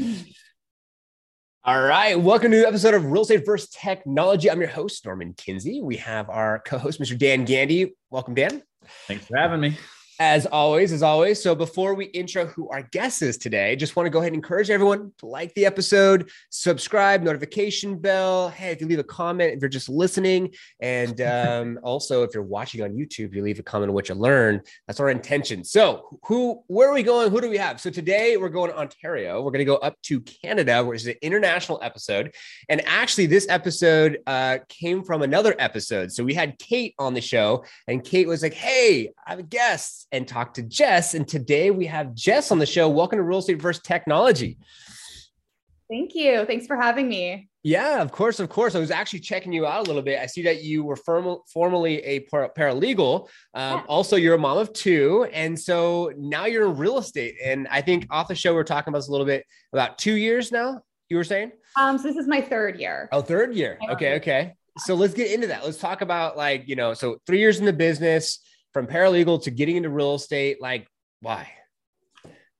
All right. Welcome to the episode of Real Estate First Technology. I'm your host, Norman Kinsey. We have our co host, Mr. Dan Gandy. Welcome, Dan. Thanks for having me. As always, as always. So before we intro who our guest is today, just want to go ahead and encourage everyone to like the episode, subscribe, notification bell. Hey, if you leave a comment, if you're just listening, and um, also if you're watching on YouTube, you leave a comment on what you learned. That's our intention. So who, where are we going? Who do we have? So today we're going to Ontario. We're going to go up to Canada, which is an international episode. And actually, this episode uh, came from another episode. So we had Kate on the show, and Kate was like, "Hey, I have a guest." And talk to Jess. And today we have Jess on the show. Welcome to Real Estate First Technology. Thank you. Thanks for having me. Yeah, of course, of course. I was actually checking you out a little bit. I see that you were formal, formerly a paralegal. Um, yeah. Also, you're a mom of two, and so now you're in real estate. And I think off the show we are talking about this a little bit about two years now. You were saying? Um, so this is my third year. Oh, third year. Okay, okay. So let's get into that. Let's talk about like you know, so three years in the business from paralegal to getting into real estate? Like, why?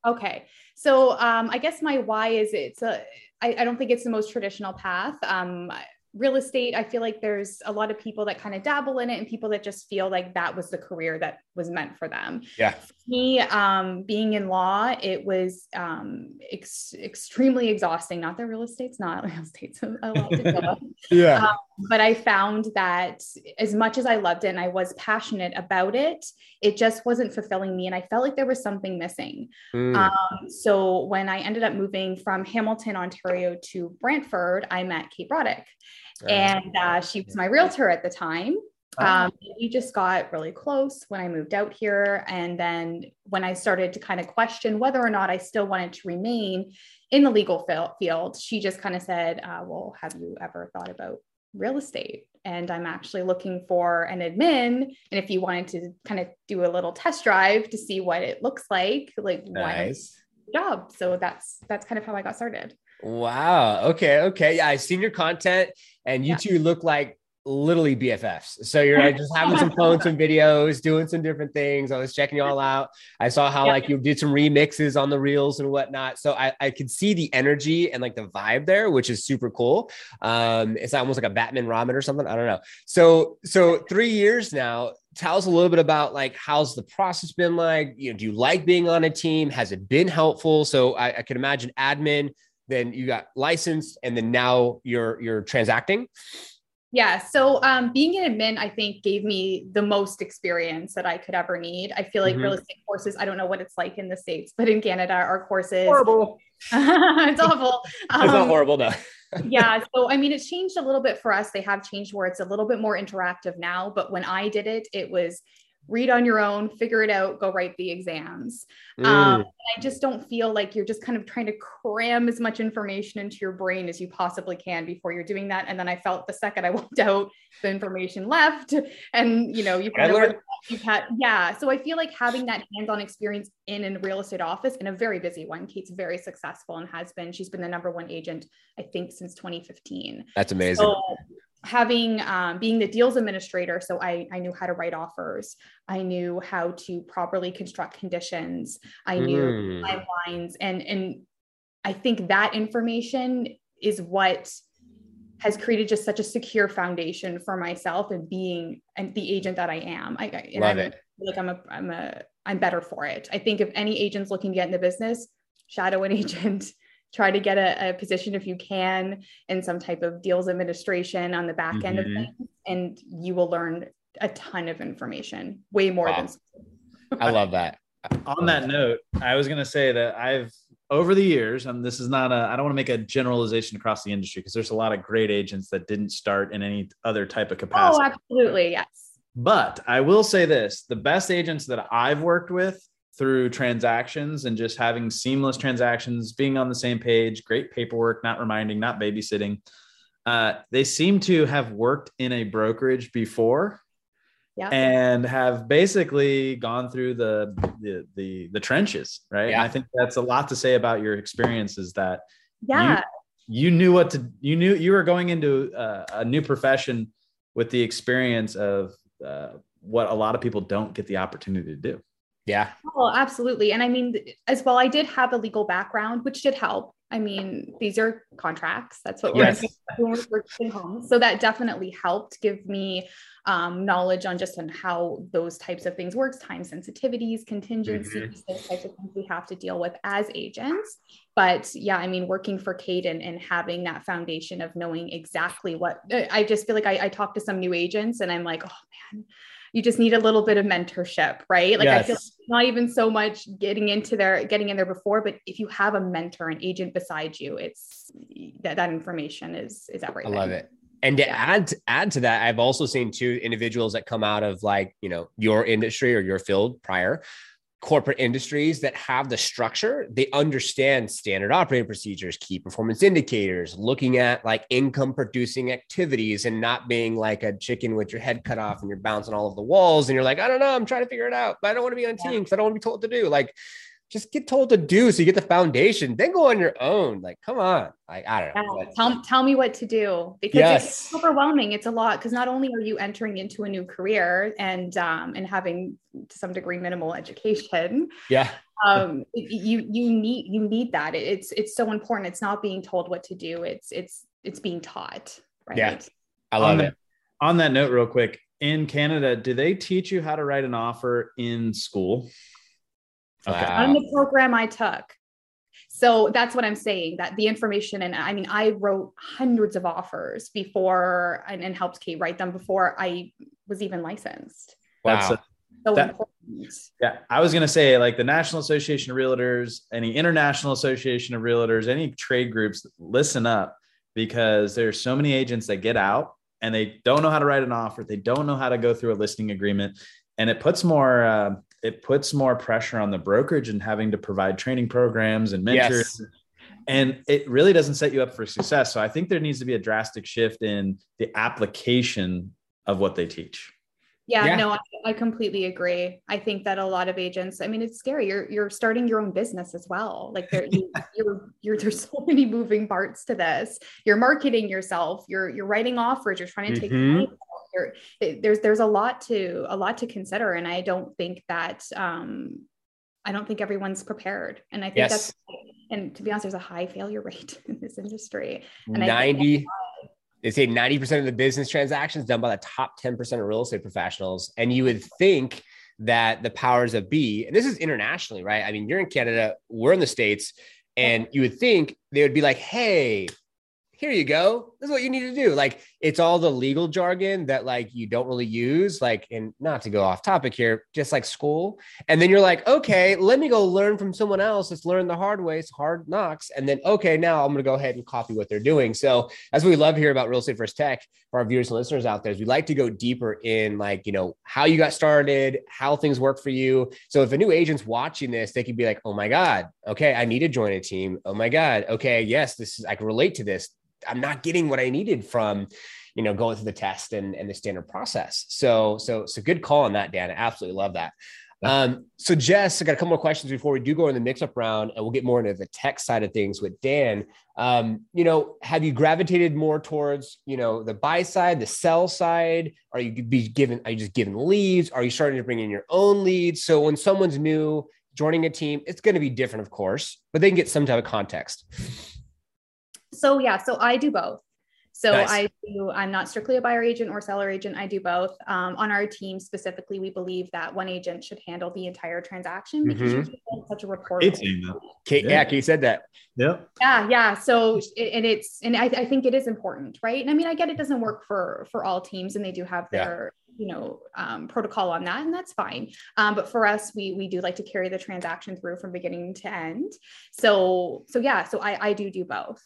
Okay. So um, I guess my why is it's a, I, I don't think it's the most traditional path. Um, real estate, I feel like there's a lot of people that kind of dabble in it and people that just feel like that was the career that was meant for them. Yeah. For me, um, being in law, it was um, ex- extremely exhausting. Not that real estate's not real estate's a lot to go. yeah. Um, but I found that as much as I loved it and I was passionate about it, it just wasn't fulfilling me. And I felt like there was something missing. Mm. Um, so when I ended up moving from Hamilton, Ontario to Brantford, I met Kate Broddick. And uh, she was my realtor at the time. Oh. Um, we just got really close when I moved out here. And then when I started to kind of question whether or not I still wanted to remain in the legal field, she just kind of said, uh, Well, have you ever thought about real estate and I'm actually looking for an admin. And if you wanted to kind of do a little test drive to see what it looks like, like nice job. So that's that's kind of how I got started. Wow. Okay. Okay. Yeah, I've seen your content and you yeah. two look like literally BFFs. So you're like just having some fun, some videos, doing some different things. I was checking you all out. I saw how like you did some remixes on the reels and whatnot. So I, I could see the energy and like the vibe there, which is super cool. Um, it's almost like a Batman Robin or something. I don't know. So so three years now. Tell us a little bit about like how's the process been like? You know, do you like being on a team? Has it been helpful? So I, I can imagine admin, then you got licensed, and then now you're you're transacting. Yeah. So um, being an admin, I think, gave me the most experience that I could ever need. I feel like mm-hmm. real estate courses, I don't know what it's like in the States, but in Canada, our courses. Horrible. it's awful. Um, it's not um, horrible, though. yeah. So, I mean, it's changed a little bit for us. They have changed where it's a little bit more interactive now. But when I did it, it was read on your own, figure it out, go write the exams. Mm. Um, I just don't feel like you're just kind of trying to cram as much information into your brain as you possibly can before you're doing that. And then I felt the second I walked out, the information left, and you know, you kind of you've had, yeah. So I feel like having that hands-on experience in a real estate office in a very busy one. Kate's very successful and has been. She's been the number one agent, I think, since 2015. That's amazing. So, having um, being the deals administrator so I, I knew how to write offers. I knew how to properly construct conditions. I knew mm. timelines. And and i think that information is what has created just such a secure foundation for myself and being and the agent that i am. I, and Love I'm, it. like i'm a i'm a i'm better for it. I think if any agent's looking to get in the business shadow an agent try to get a, a, position if you can in some type of deals administration on the back mm-hmm. end of mm-hmm. things and you will learn a ton of information way more wow. than i love that on that note i was going to say that i've over the years and this is not a i don't want to make a generalization across the industry because there's a lot of great agents that didn't start in any other type of oh, capacity oh absolutely yes but i will say this the best agents that i've worked with through transactions and just having seamless transactions, being on the same page, great paperwork, not reminding, not babysitting. Uh, they seem to have worked in a brokerage before yeah. and have basically gone through the the the, the trenches, right? Yeah. I think that's a lot to say about your experience is that yeah. You, you knew what to you knew you were going into a, a new profession with the experience of uh, what a lot of people don't get the opportunity to do. Yeah. Oh, absolutely. And I mean, as well, I did have a legal background, which did help. I mean, these are contracts. That's what Yes. we're, working home. So that definitely helped give me um, knowledge on just on how those types of things works, time sensitivities, contingencies, those types of things we have to deal with as agents. But yeah, I mean, working for Kate and, and having that foundation of knowing exactly what I just feel like I, I talk to some new agents and I'm like, oh man, you just need a little bit of mentorship, right? Like I feel like not even so much getting into there, getting in there before, but if you have a mentor, an agent beside you, it's that that information is is everything. I love it. And to Yeah. add add to that, I've also seen two individuals that come out of like you know your industry or your field prior corporate industries that have the structure they understand standard operating procedures key performance indicators looking at like income producing activities and not being like a chicken with your head cut off and you're bouncing all of the walls and you're like i don't know i'm trying to figure it out but i don't want to be on Yeah. team because i don't want to be told what to do like just get told to do so you get the foundation then go on your own like come on like i don't know Yeah, But- tell, tell me what to do because Yes. it's overwhelming. It's a lot because not only are you entering into a new career and um, and having to some degree minimal education, yeah um, you you need you need that. It's it's so important. It's not being told what to do. It's it's it's being taught. Right. Yeah. i on love the- it On that note, real quick, in Canada, do they teach you how to write an offer in school? Okay. Wow. on the program I took. So that's what I'm saying that the information, and I mean, I wrote hundreds of offers before and, and helped Kate write them before I was even licensed. That's Wow. a- So That- important. Yeah, I was gonna say like the National Association of Realtors, any International Association of Realtors, any trade groups, listen up because there's so many agents that get out and they don't know how to write an offer, they don't know how to go through a listing agreement, and it puts more uh, it puts more pressure on the brokerage and having to provide training programs and mentors. Yes. And it really doesn't set you up for success. So I think there needs to be a drastic shift in the application of what they teach. Yeah, Yeah. no, I, I completely agree. I think that a lot of agents, I mean, it's scary. You're you're starting your own business as well. Like there, you, you're you're there's so many moving parts to this. You're marketing yourself. You're you're writing offers. You're trying to take. Mhm. Clients out, You're, it- there's there's a lot to a lot to consider, and I don't think that um, I don't think everyone's prepared. And I think Yes. that's and to be honest, there's a high failure rate in this industry. And I 90 they say 90% of the business transactions done by the top 10% of real estate professionals and you would think that the powers of be and this is internationally right i mean you're in canada we're in the states and you would think they would be like hey here you go this is what you need to do. Like it's all the legal jargon that like you don't really use like and not to go off topic here just like school. And then you're like okay let me go learn from someone else let's learn the hard ways, hard knocks. And then okay now i'm to go ahead and copy what they're doing. So what we love here about real estate first tech for our viewers and listeners out there is we like to go deeper in like you know how you got started how things work for you. So if a new agent's watching this they could be like oh my god okay i need to join a team. Oh my god okay yes this is i can relate to this i'm not getting what i needed from you know going through the test and, and the standard process so so so good call on that dan i absolutely love that um, so Jess, I got a couple more questions before we do go in the mix-up round, and we'll get more into the tech side of things with Dan. Um, you know, have you gravitated more towards, you know, the buy side, the sell side? Are you be given, are you just given leads? Are you starting to bring in your own leads? So when someone's new joining a team, it's going to be different, of course, but they can get some type of context. So yeah, so I do both. So Nice. I do, I'm not strictly a buyer agent or seller agent. I do both. Um, on our team specifically, we believe that one agent should handle the entire transaction because you Mhm. build such a rapport. It's. Kate, yeah, Yeah. Kate said that. Yep. Yeah, yeah. So it- and it's and I, I think it is important, right? And I mean, I get it doesn't work for for all teams, and they do have Yeah. their you know um, protocol on that, and that's fine. Um, but for us, we we do like to carry the transaction through from beginning to end. So so yeah, so I I do do both.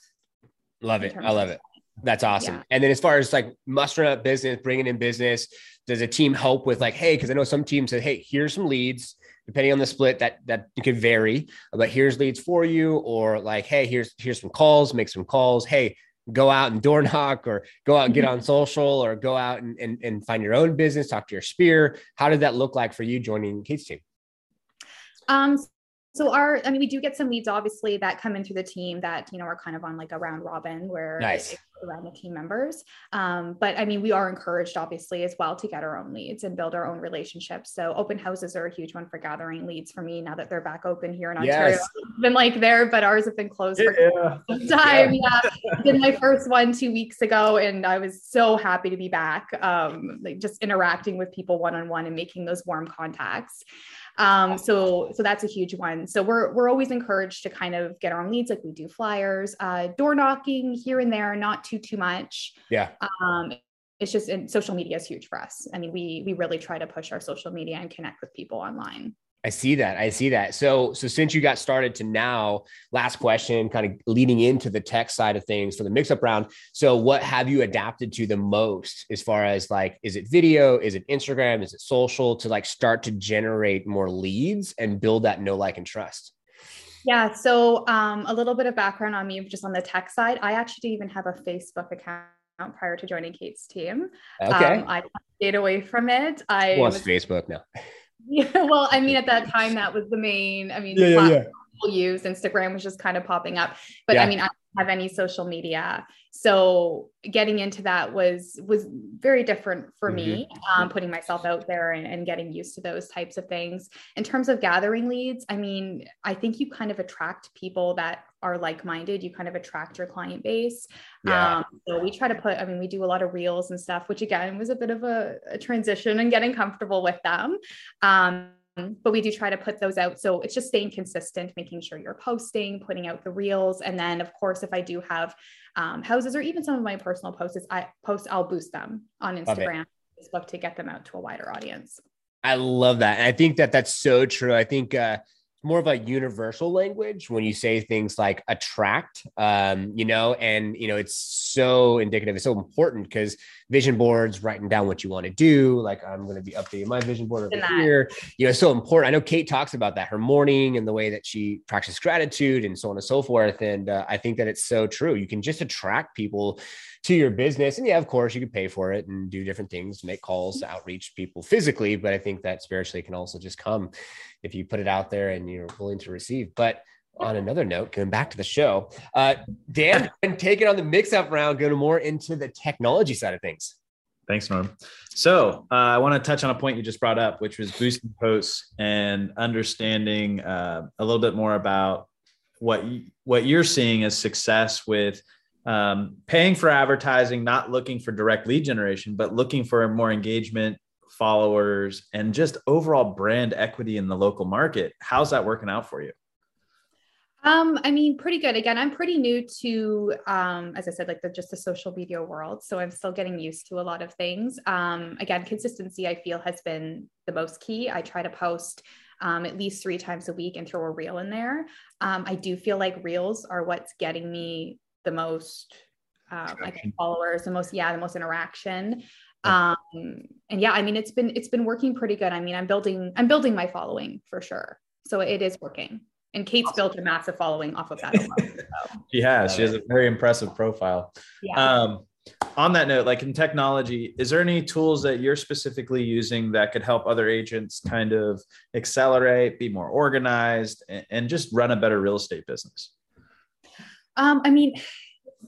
Love it. I love it. That's awesome. Yeah. And then as far as like mustering up business, bringing in business, does a team help with like, hey, because I know some teams say, hey, here's some leads. Depending on the split, that that could vary. But here's leads for you, or like, hey, here's here's some calls. Make some calls. Hey, go out and door knock, or go out and get on social, or go out and, and and find your own business. Talk to your spear. How did that look like for you joining Kate's team? Um, so our, I mean, we do get some leads obviously that come in through the team that, you know, are kind of on like a round robin where nice. around the team members. Um, but I mean, we are encouraged obviously as well to get our own leads and build our own relationships. So open houses are a huge one for gathering leads for me now that they're back open here in Ontario. Yes. been like there, but ours have been closed for yeah. some time. Yeah. yeah. did my first one two weeks ago and I was so happy to be back. Um, like just interacting with people one-on-one and making those warm contacts. Um, so so that's a huge one. So we're we're always encouraged to kind of get our own leads, like we do flyers, uh, door knocking here and there, not too too much. Yeah. Um, it's just and social media is huge for us. I mean, we we really try to push our social media and connect with people online. I see that. I see that. So, so since you got started to now, last question, kind of leading into the tech side of things for the mix up round. So, what have you adapted to the most as far as like, is it video? Is it Instagram? Is it social to like start to generate more leads and build that know, like, and trust? Yeah. So, um, a little bit of background on me, just on the tech side. I actually didn't even have a Facebook account prior to joining Kate's team. Okay. Um, I stayed away from it. I was Facebook now. Yeah, well, I mean, at that time, that was the main. I mean, yeah, yeah, yeah. Instagram was just kind of popping up, but yeah. I mean, I have any social media, so getting into that was was very different for mm-hmm. me. Um, putting myself out there and, and getting used to those types of things. In terms of gathering leads, I mean, I think you kind of attract people that are like-minded you kind of attract your client base yeah. um, so we try to put i mean we do a lot of reels and stuff which again was a bit of a, a transition and getting comfortable with them um, but we do try to put those out. So it's just staying consistent making sure you're posting putting out the reels. And then of course if i do have um, houses or even some of my personal posts i post i'll boost them on instagram facebook to get them out to a wider audience. I love that. And i think that that's so true. I think uh, more of a universal language when you say things like attract um, you know and you know it's so indicative. It's so important because vision boards writing down what you want to do like i'm going to be updating my vision board over here you know it's so important i know kate talks about that her morning and the way that she practices gratitude and so on and so forth and uh, i think that it's so true you can just attract people to your business. And yeah, of course, you could pay for it and do different things, make calls, outreach people physically. But I think that spiritually can also just come if you put it out there and you're willing to receive. But on another note, going back to the show, uh, Dan, and taking on the mix up round, going more into the technology side of things. Thanks, Norm. So uh, I want to touch on a point you just brought up, which was boosting posts and understanding uh, a little bit more about what you, what you're seeing as success with um, paying for advertising, not looking for direct lead generation, but looking for more engagement, followers, and just overall brand equity in the local market. How's that working out for you? Um, I mean, pretty good. Again, I'm pretty new to, um, as I said, like the just the social media world. So I'm still getting used to a lot of things. Um, again, consistency I feel has been the most key. I try to post um, at least three times a week and throw a reel in there. Um, I do feel like reels are what's getting me the most uh, like followers, the most yeah, the most interaction. Um, and yeah, I mean it's been it's been working pretty good. I mean, I'm building I'm building my following for sure. So it is working. And Kate's awesome. built a massive following off of that alone. So. she has. She has a very impressive profile. Yeah. Um, on that note, like in technology, is there any tools that you're specifically using that could help other agents kind of accelerate, be more organized, and, and just run a better real estate business? Um, I mean,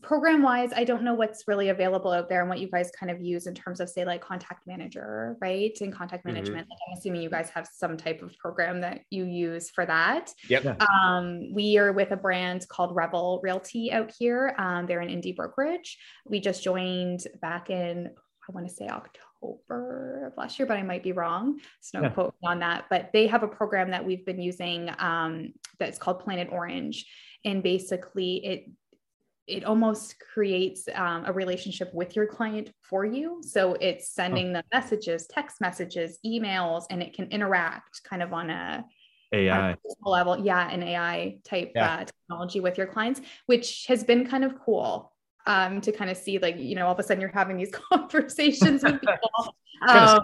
program wise, I don't know what's really available out there and what you guys kind of use in terms of, say, like contact manager, right? And contact mm-hmm. management. Mm-hmm. I'm assuming you guys have some type of program that you use for that. Yep. Um, we are with a brand called Revel Realty out here. Um, they're an indie brokerage. We just joined back in, I want to say October of last year, but I might be wrong. So no yeah. quote on that. But they have a program that we've been using um, that's called Planet Orange and basically it it almost creates um, a relationship with your client for you. So it's sending them messages, text messages, emails, and it can interact kind of on a AI level. Yeah, an AI type yeah. uh, technology with your clients, which has been kind of cool um, to kind of see, like, you know, all of a sudden you're having these conversations with people. Um,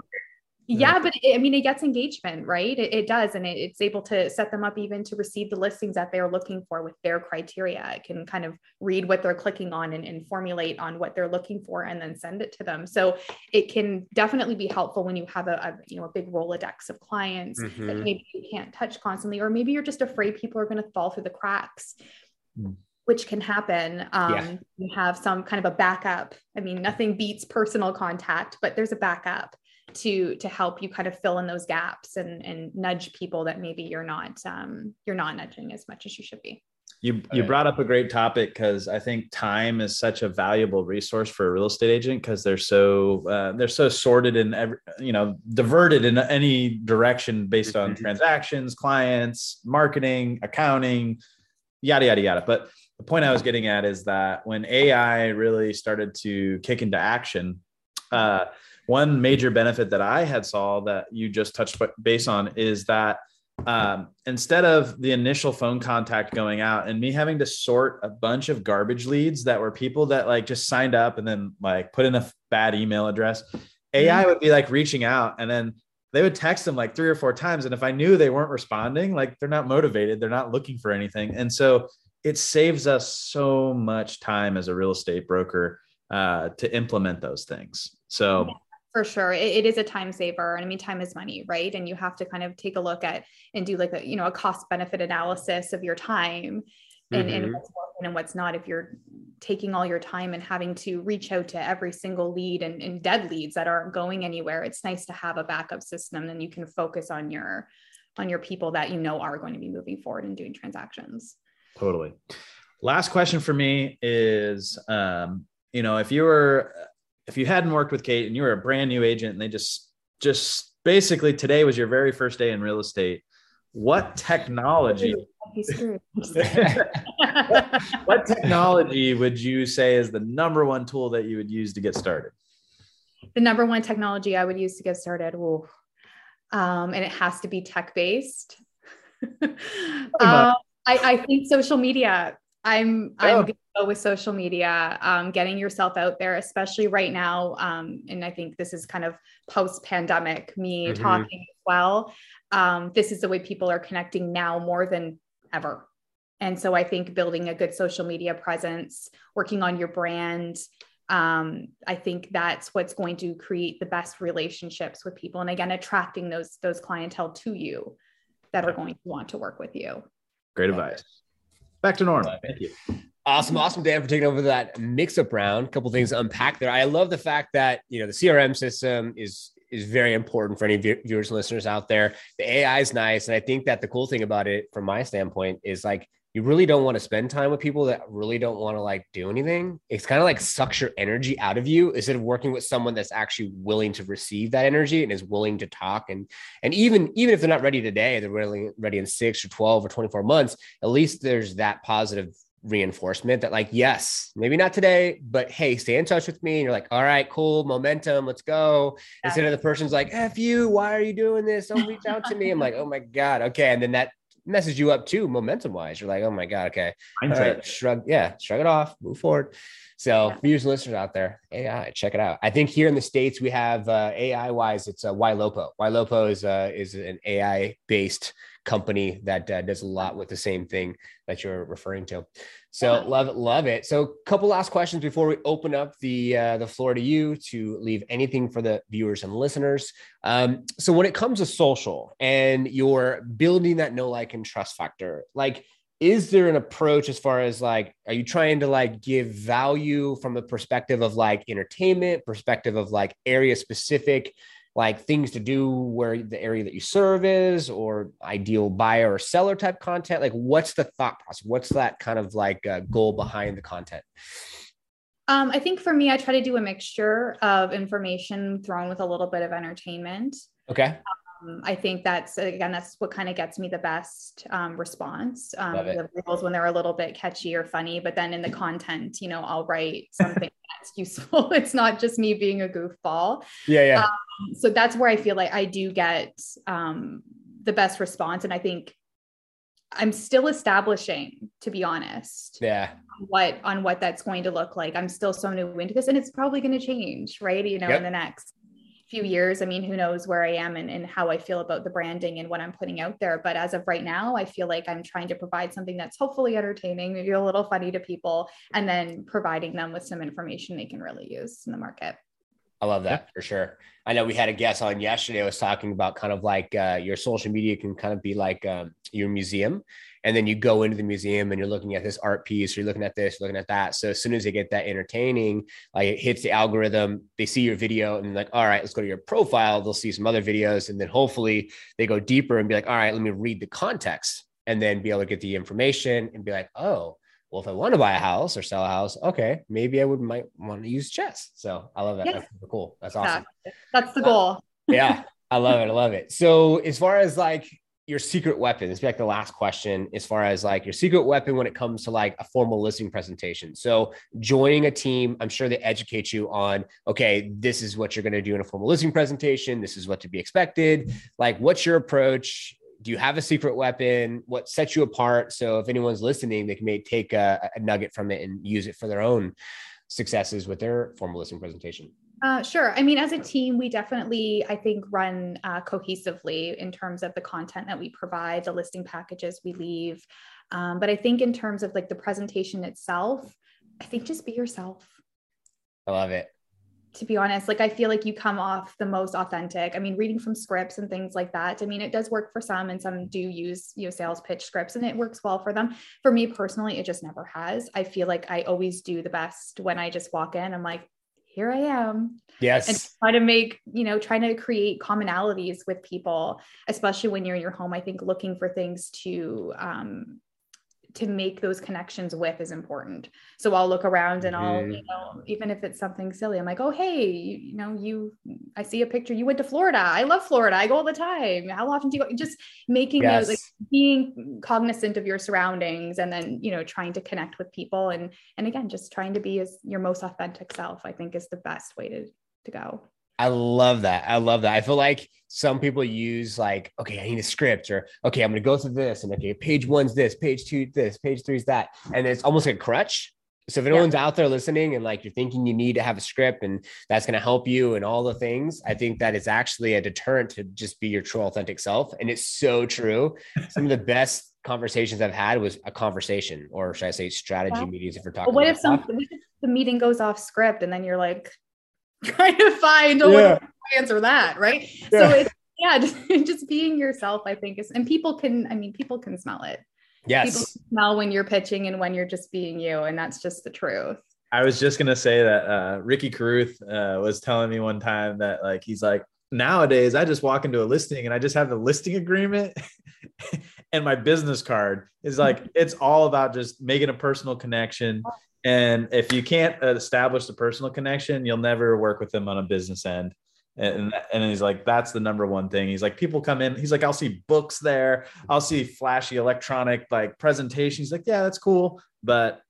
yeah but it, i mean it gets engagement right it, it does and it, it's able to set them up even to receive the listings that they're looking for with their criteria it can kind of read what they're clicking on and, and formulate on what they're looking for and then send it to them so it can definitely be helpful when you have a, a you know a big rolodex of clients mm-hmm. that maybe you can't touch constantly or maybe you're just afraid people are going to fall through the cracks mm which can happen. Um, yeah. You have some kind of a backup. I mean, nothing beats personal contact, but there's a backup to to help you kind of fill in those gaps and and nudge people that maybe you're not um, you're not nudging as much as you should be. You you brought up a great topic because I think time is such a valuable resource for a real estate agent because they're so uh, they're so sorted and every you know diverted in any direction based on mm-hmm. transactions, clients, marketing, accounting, yada yada yada. But the point I was getting at is that when AI really started to kick into action, uh, one major benefit that I had saw that you just touched base on is that um, instead of the initial phone contact going out and me having to sort a bunch of garbage leads that were people that like just signed up and then like put in a bad email address, AI mm-hmm. would be like reaching out and then they would text them like three or four times. And if I knew they weren't responding, like they're not motivated, they're not looking for anything. And so it saves us so much time as a real estate broker uh, to implement those things. So for sure. It, it is a time saver. And i mean time is money right? And you have to kind of take a look at and do like a you know a cost benefit analysis of your time and, mm-hmm. and what's working and what's not if you're taking all your time and having to reach out to every single lead and, and dead leads that aren't going anywhere. It's nice to have a backup system and you can focus on your on your people that you know are going to be moving forward and doing transactions. Totally. Last question for me is um, you know if you were if you hadn't worked with Kate and you were a brand new agent and they just just basically today was your very first day in real estate, what technology what technology would you say is the number one tool that you would use to get started? The number one technology I would use to get started, ooh, um, and it has to be tech based. um, I, I think social media I'm I'm oh. Go with social media, um, getting yourself out there, especially right now. Um, and I think this is kind of post pandemic, me mm-hmm. talking as well. Um, this is the way people are connecting now more than ever. And so I think building a good social media presence, working on your brand, um, I think that's what's going to create the best relationships with people. And again, attracting those those clientele to you that are going to want to work with you. Great advice back to normal. Thank you. Awesome, awesome, Dan, for taking over that mix-up round. A couple things unpack there. I love the fact that you know the CRM system is is very important for any viewers and listeners out there. The AI is nice, and I think that the cool thing about it, from my standpoint, is like you really don't want to spend time with people that really don't want to like do anything. It's kind of like sucks your energy out of you instead of working with someone that's actually willing to receive that energy and is willing to talk. And and even even if they're not ready today, they're really ready in six or 12 or 24 months, at least there's that positive reinforcement that like, yes, maybe not today, but hey, stay in touch with me. And you're like, all right, cool, momentum, let's go. Yeah. Instead of the person's like, F you, why are you doing this? Don't reach out to me. I'm like, oh my God. Okay. And then that messes you up too, momentum wise. You're like, oh my God, okay. I'm right, shrug, yeah, shrug it off, move forward. So, yeah. viewers and listeners out there, AI, check it out. I think here in the States, we have uh, AI wise, it's a uh, YLOPO. YLOPO is, uh, is an AI based company that uh, does a lot with the same thing that you're referring to. So yeah. love it, love it. So a couple last questions before we open up the uh, the floor to you to leave anything for the viewers and listeners. Um, so when it comes to social and you're building that know like and trust factor, like is there an approach as far as like are you trying to like give value from the perspective of like entertainment perspective of like area specific like things to do where the area that you serve is or ideal buyer or seller type content? Like what's the thought process? What's that kind of like uh, goal behind the content? Um, i think for me i try to do a mixture of information thrown with a little bit of entertainment. Okay. Um, I think that's again that's what kind of gets me the best um, response. Um, the reels when they're a little bit catchy or funny, but then in the content, you know, I'll write something that's useful. It's not just me being a goofball. Yeah, yeah. Um, so that's where I feel like I do get um, the best response, and I think I'm still establishing, to be honest. Yeah. What on what that's going to look like. I'm still so new into this, and it's probably going to change, right? You know, yep. in the next few years, I mean, who knows where I am and, and how I feel about the branding and what I'm putting out there. But as of right now, I feel like I'm trying to provide something that's hopefully entertaining, maybe a little funny to people, and then providing them with some information they can really use in the market. I love that for sure. I know we had a guest on yesterday. I was talking about kind of like uh, your social media can kind of be like um, your museum and then you go into the museum and you're looking at this art piece, or you're looking at this, looking at that. So as soon as they get that entertaining, like it hits the algorithm, they see your video and like, all right, let's go to your profile. They'll see some other videos, and then hopefully they go deeper and be like, all right, let me read the context, and then be able to get the information and be like, oh. Well, if I want to buy a house or sell a house, okay, maybe I would might want to use Jess. So I love that. That's cool. That's awesome. That's the goal. Uh, yeah, I love it. I love it. So as far as like your secret weapon this be like the last question as far as like your secret weapon when it comes to like a formal listing presentation so joining a team i'm sure they educate you on okay this is what you're going to do in a formal listing presentation this is what to be expected like what's your approach do you have a secret weapon what sets you apart so if anyone's listening they can maybe take a, a nugget from it and use it for their own successes with their formal listing presentation uh, sure. I mean, as a team, we definitely, I think, run uh, cohesively in terms of the content that we provide, the listing packages we leave. Um, but I think in terms of like the presentation itself, I think just be yourself. I love it. To be honest, like I feel like you come off the most authentic. I mean, reading from scripts and things like that. I mean, it does work for some, and some do use you know sales pitch scripts, and it works well for them. For me personally, it just never has. I feel like I always do the best when I just walk in. I'm like, here I am. Yes. And try to make, you know, trying to create commonalities with people, especially when you're in your home. I think looking for things to um, to make those connections with is important. So I'll look around and I'll, mm-hmm. you know, even if it's something silly, I'm like, oh, hey, you, you, know, you, I see a picture. You went to Florida. I love Florida. I go all the time. How often do you go? Just making yes. those, like being cognizant of your surroundings and then, you know, trying to connect with people. And, and again, just trying to be as your most authentic self, I think is the best way to, to go. I love that. I love that. I feel like some people use like, okay, I need a script or okay, I'm going to go through this and okay, page one's this, page two, this, page three's that. And it's almost like a crutch. So if anyone's yeah. out there listening and like you're thinking you need to have a script and that's going to help you and all the things, I think that it's actually a deterrent to just be your true authentic self. And it's so true. Some of the best conversations I've had was a conversation, or should I say strategy yeah. meetings if we're talking. what if some the meeting goes off script and then you're like, trying to find a way to answer that, right? Yeah. So it's yeah, just, just being yourself, I think is, and people can, I mean, people can smell it. Yes. People smell when you're pitching and when you're just being you. And that's just the truth. I was just gonna say that uh, Ricky Carruth uh, was telling me one time that like he's like nowadays I just walk into a listing and I just have the listing agreement and my business card is like it's all about just making a personal connection and if you can't establish the personal connection, you'll never work with them on a business end. And, and he's like, that's the number one thing. He's like, people come in. He's like, I'll see books there. I'll see flashy electronic like presentations. He's like, yeah, that's cool. But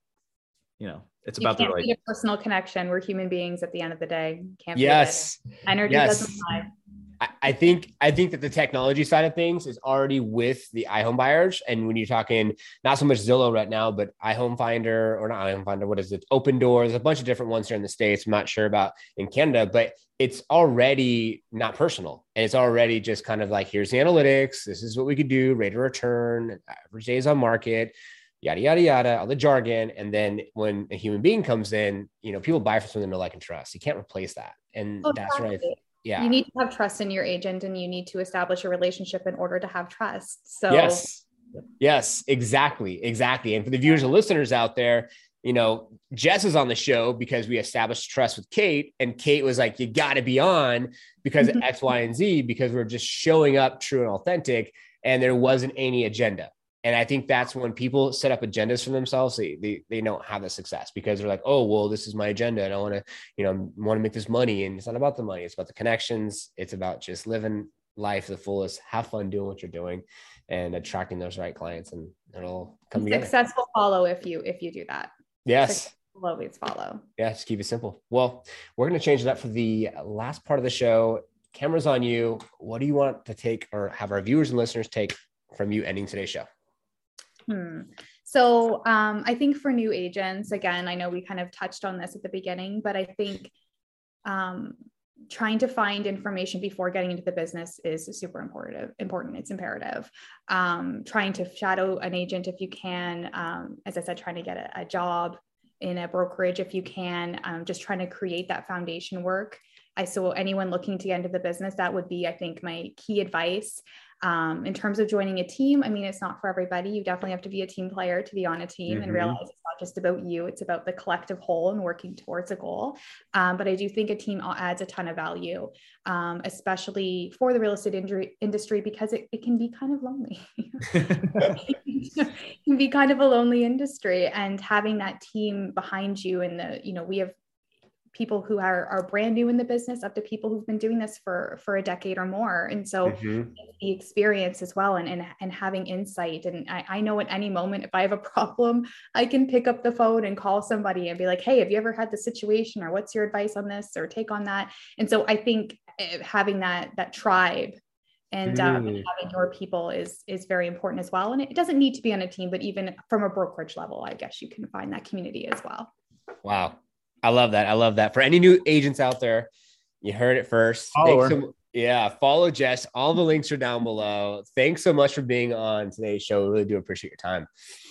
you know, it's you about the right. personal connection. We're human beings at the end of the day. Can't yes. Energy yes. doesn't lie. I think I think that the technology side of things is already with the iHome buyers. And when you're talking not so much Zillow right now, but iHome Finder or not iHome Finder, what is it? Opendoor. There's a bunch of different ones here in the States. I'm not sure about in Canada, but it's already not personal. And it's already just kind of like here's the analytics. This is what we could do, rate of return, average days on market, yada yada yada, all the jargon. And then when a human being comes in, you know, people buy for something they like and trust. You can't replace that. And oh, that's right yeah. You need to have trust in your agent and you need to establish a relationship in order to have trust. So yes. Yes exactly exactly. And for the viewers and listeners out there you know jess is on the show because we established trust with kate and kate was like you got to be on because of mm-hmm. x y and z because we're just showing up true and authentic and there wasn't any agenda and I think that's when people set up agendas for themselves, they, they, they don't have the success because they're like, oh, well, this is my agenda and I want to, you know, want to make this money. And it's not about the money. It's about the connections. It's about just living life the fullest, have fun doing what you're doing and attracting those right clients and it'll come together. Successful follow if you, if you do that. Yes. Will always follow. Yeah. Just keep it simple. Well, we're going to change it up for the last part of the show. Cameras on you. What do you want to take or have our viewers and listeners take from you ending today's show? Hmm. So um, I think for new agents, again, I know we kind of touched on this at the beginning, but I think um, trying to find information before getting into the business is super important important. It's imperative. Um, trying to shadow an agent if you can um, as i said trying to get a, a, job in a brokerage if you can um, just trying to create that foundation work. I so anyone looking to get into the business that would be i think my key advice um, in terms of joining a team, I mean, it's not for everybody. You definitely have to be a team player to be on a team mm-hmm. and realize it's not just about you, it's about the collective whole and working towards a goal. Um, but I do think a team adds a ton of value, um, especially for the real estate injury, industry, because it, it can be kind of lonely. it can be kind of a lonely industry. And having that team behind you and the, you know, we have people who are, are brand new in the business up to people who've been doing this for for a decade or more. And so mm-hmm. the experience as well and, and and having insight. And I, I know at any moment if i have a problem i can pick up the phone and call somebody and be like hey have you ever had the situation? Or what's your advice on this or take on that? And so i think eh, having that that tribe and um, mm. having your people is is very important as well. And it doesn't need to be on a team but even from a brokerage level i guess you can find that community as well. Wow I love that. I love that. For any new agents out there, you heard it first. So, yeah, follow Jess. All the links are down below. Thanks so much for being on today's show. We really do appreciate your time.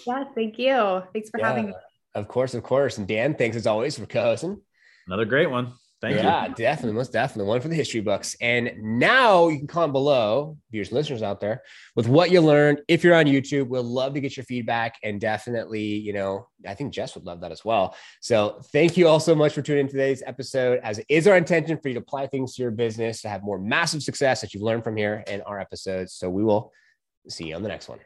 Yeah, thank you. Thanks for yeah, having me. Of course, of course. And Dan, thanks as always for co-hosting. Another great one. Thank yeah, you. definitely, most definitely one for the history books. And now you can comment below, viewers and listeners out there, with what you learned. If you're on YouTube, we'll love to get your feedback, and definitely, you know, I think Jess would love that as well. So thank you all so much for tuning in today's episode. As it is our intention for you to apply things to your business to have more massive success that you've learned from here in our episodes. So we will see you on the next one.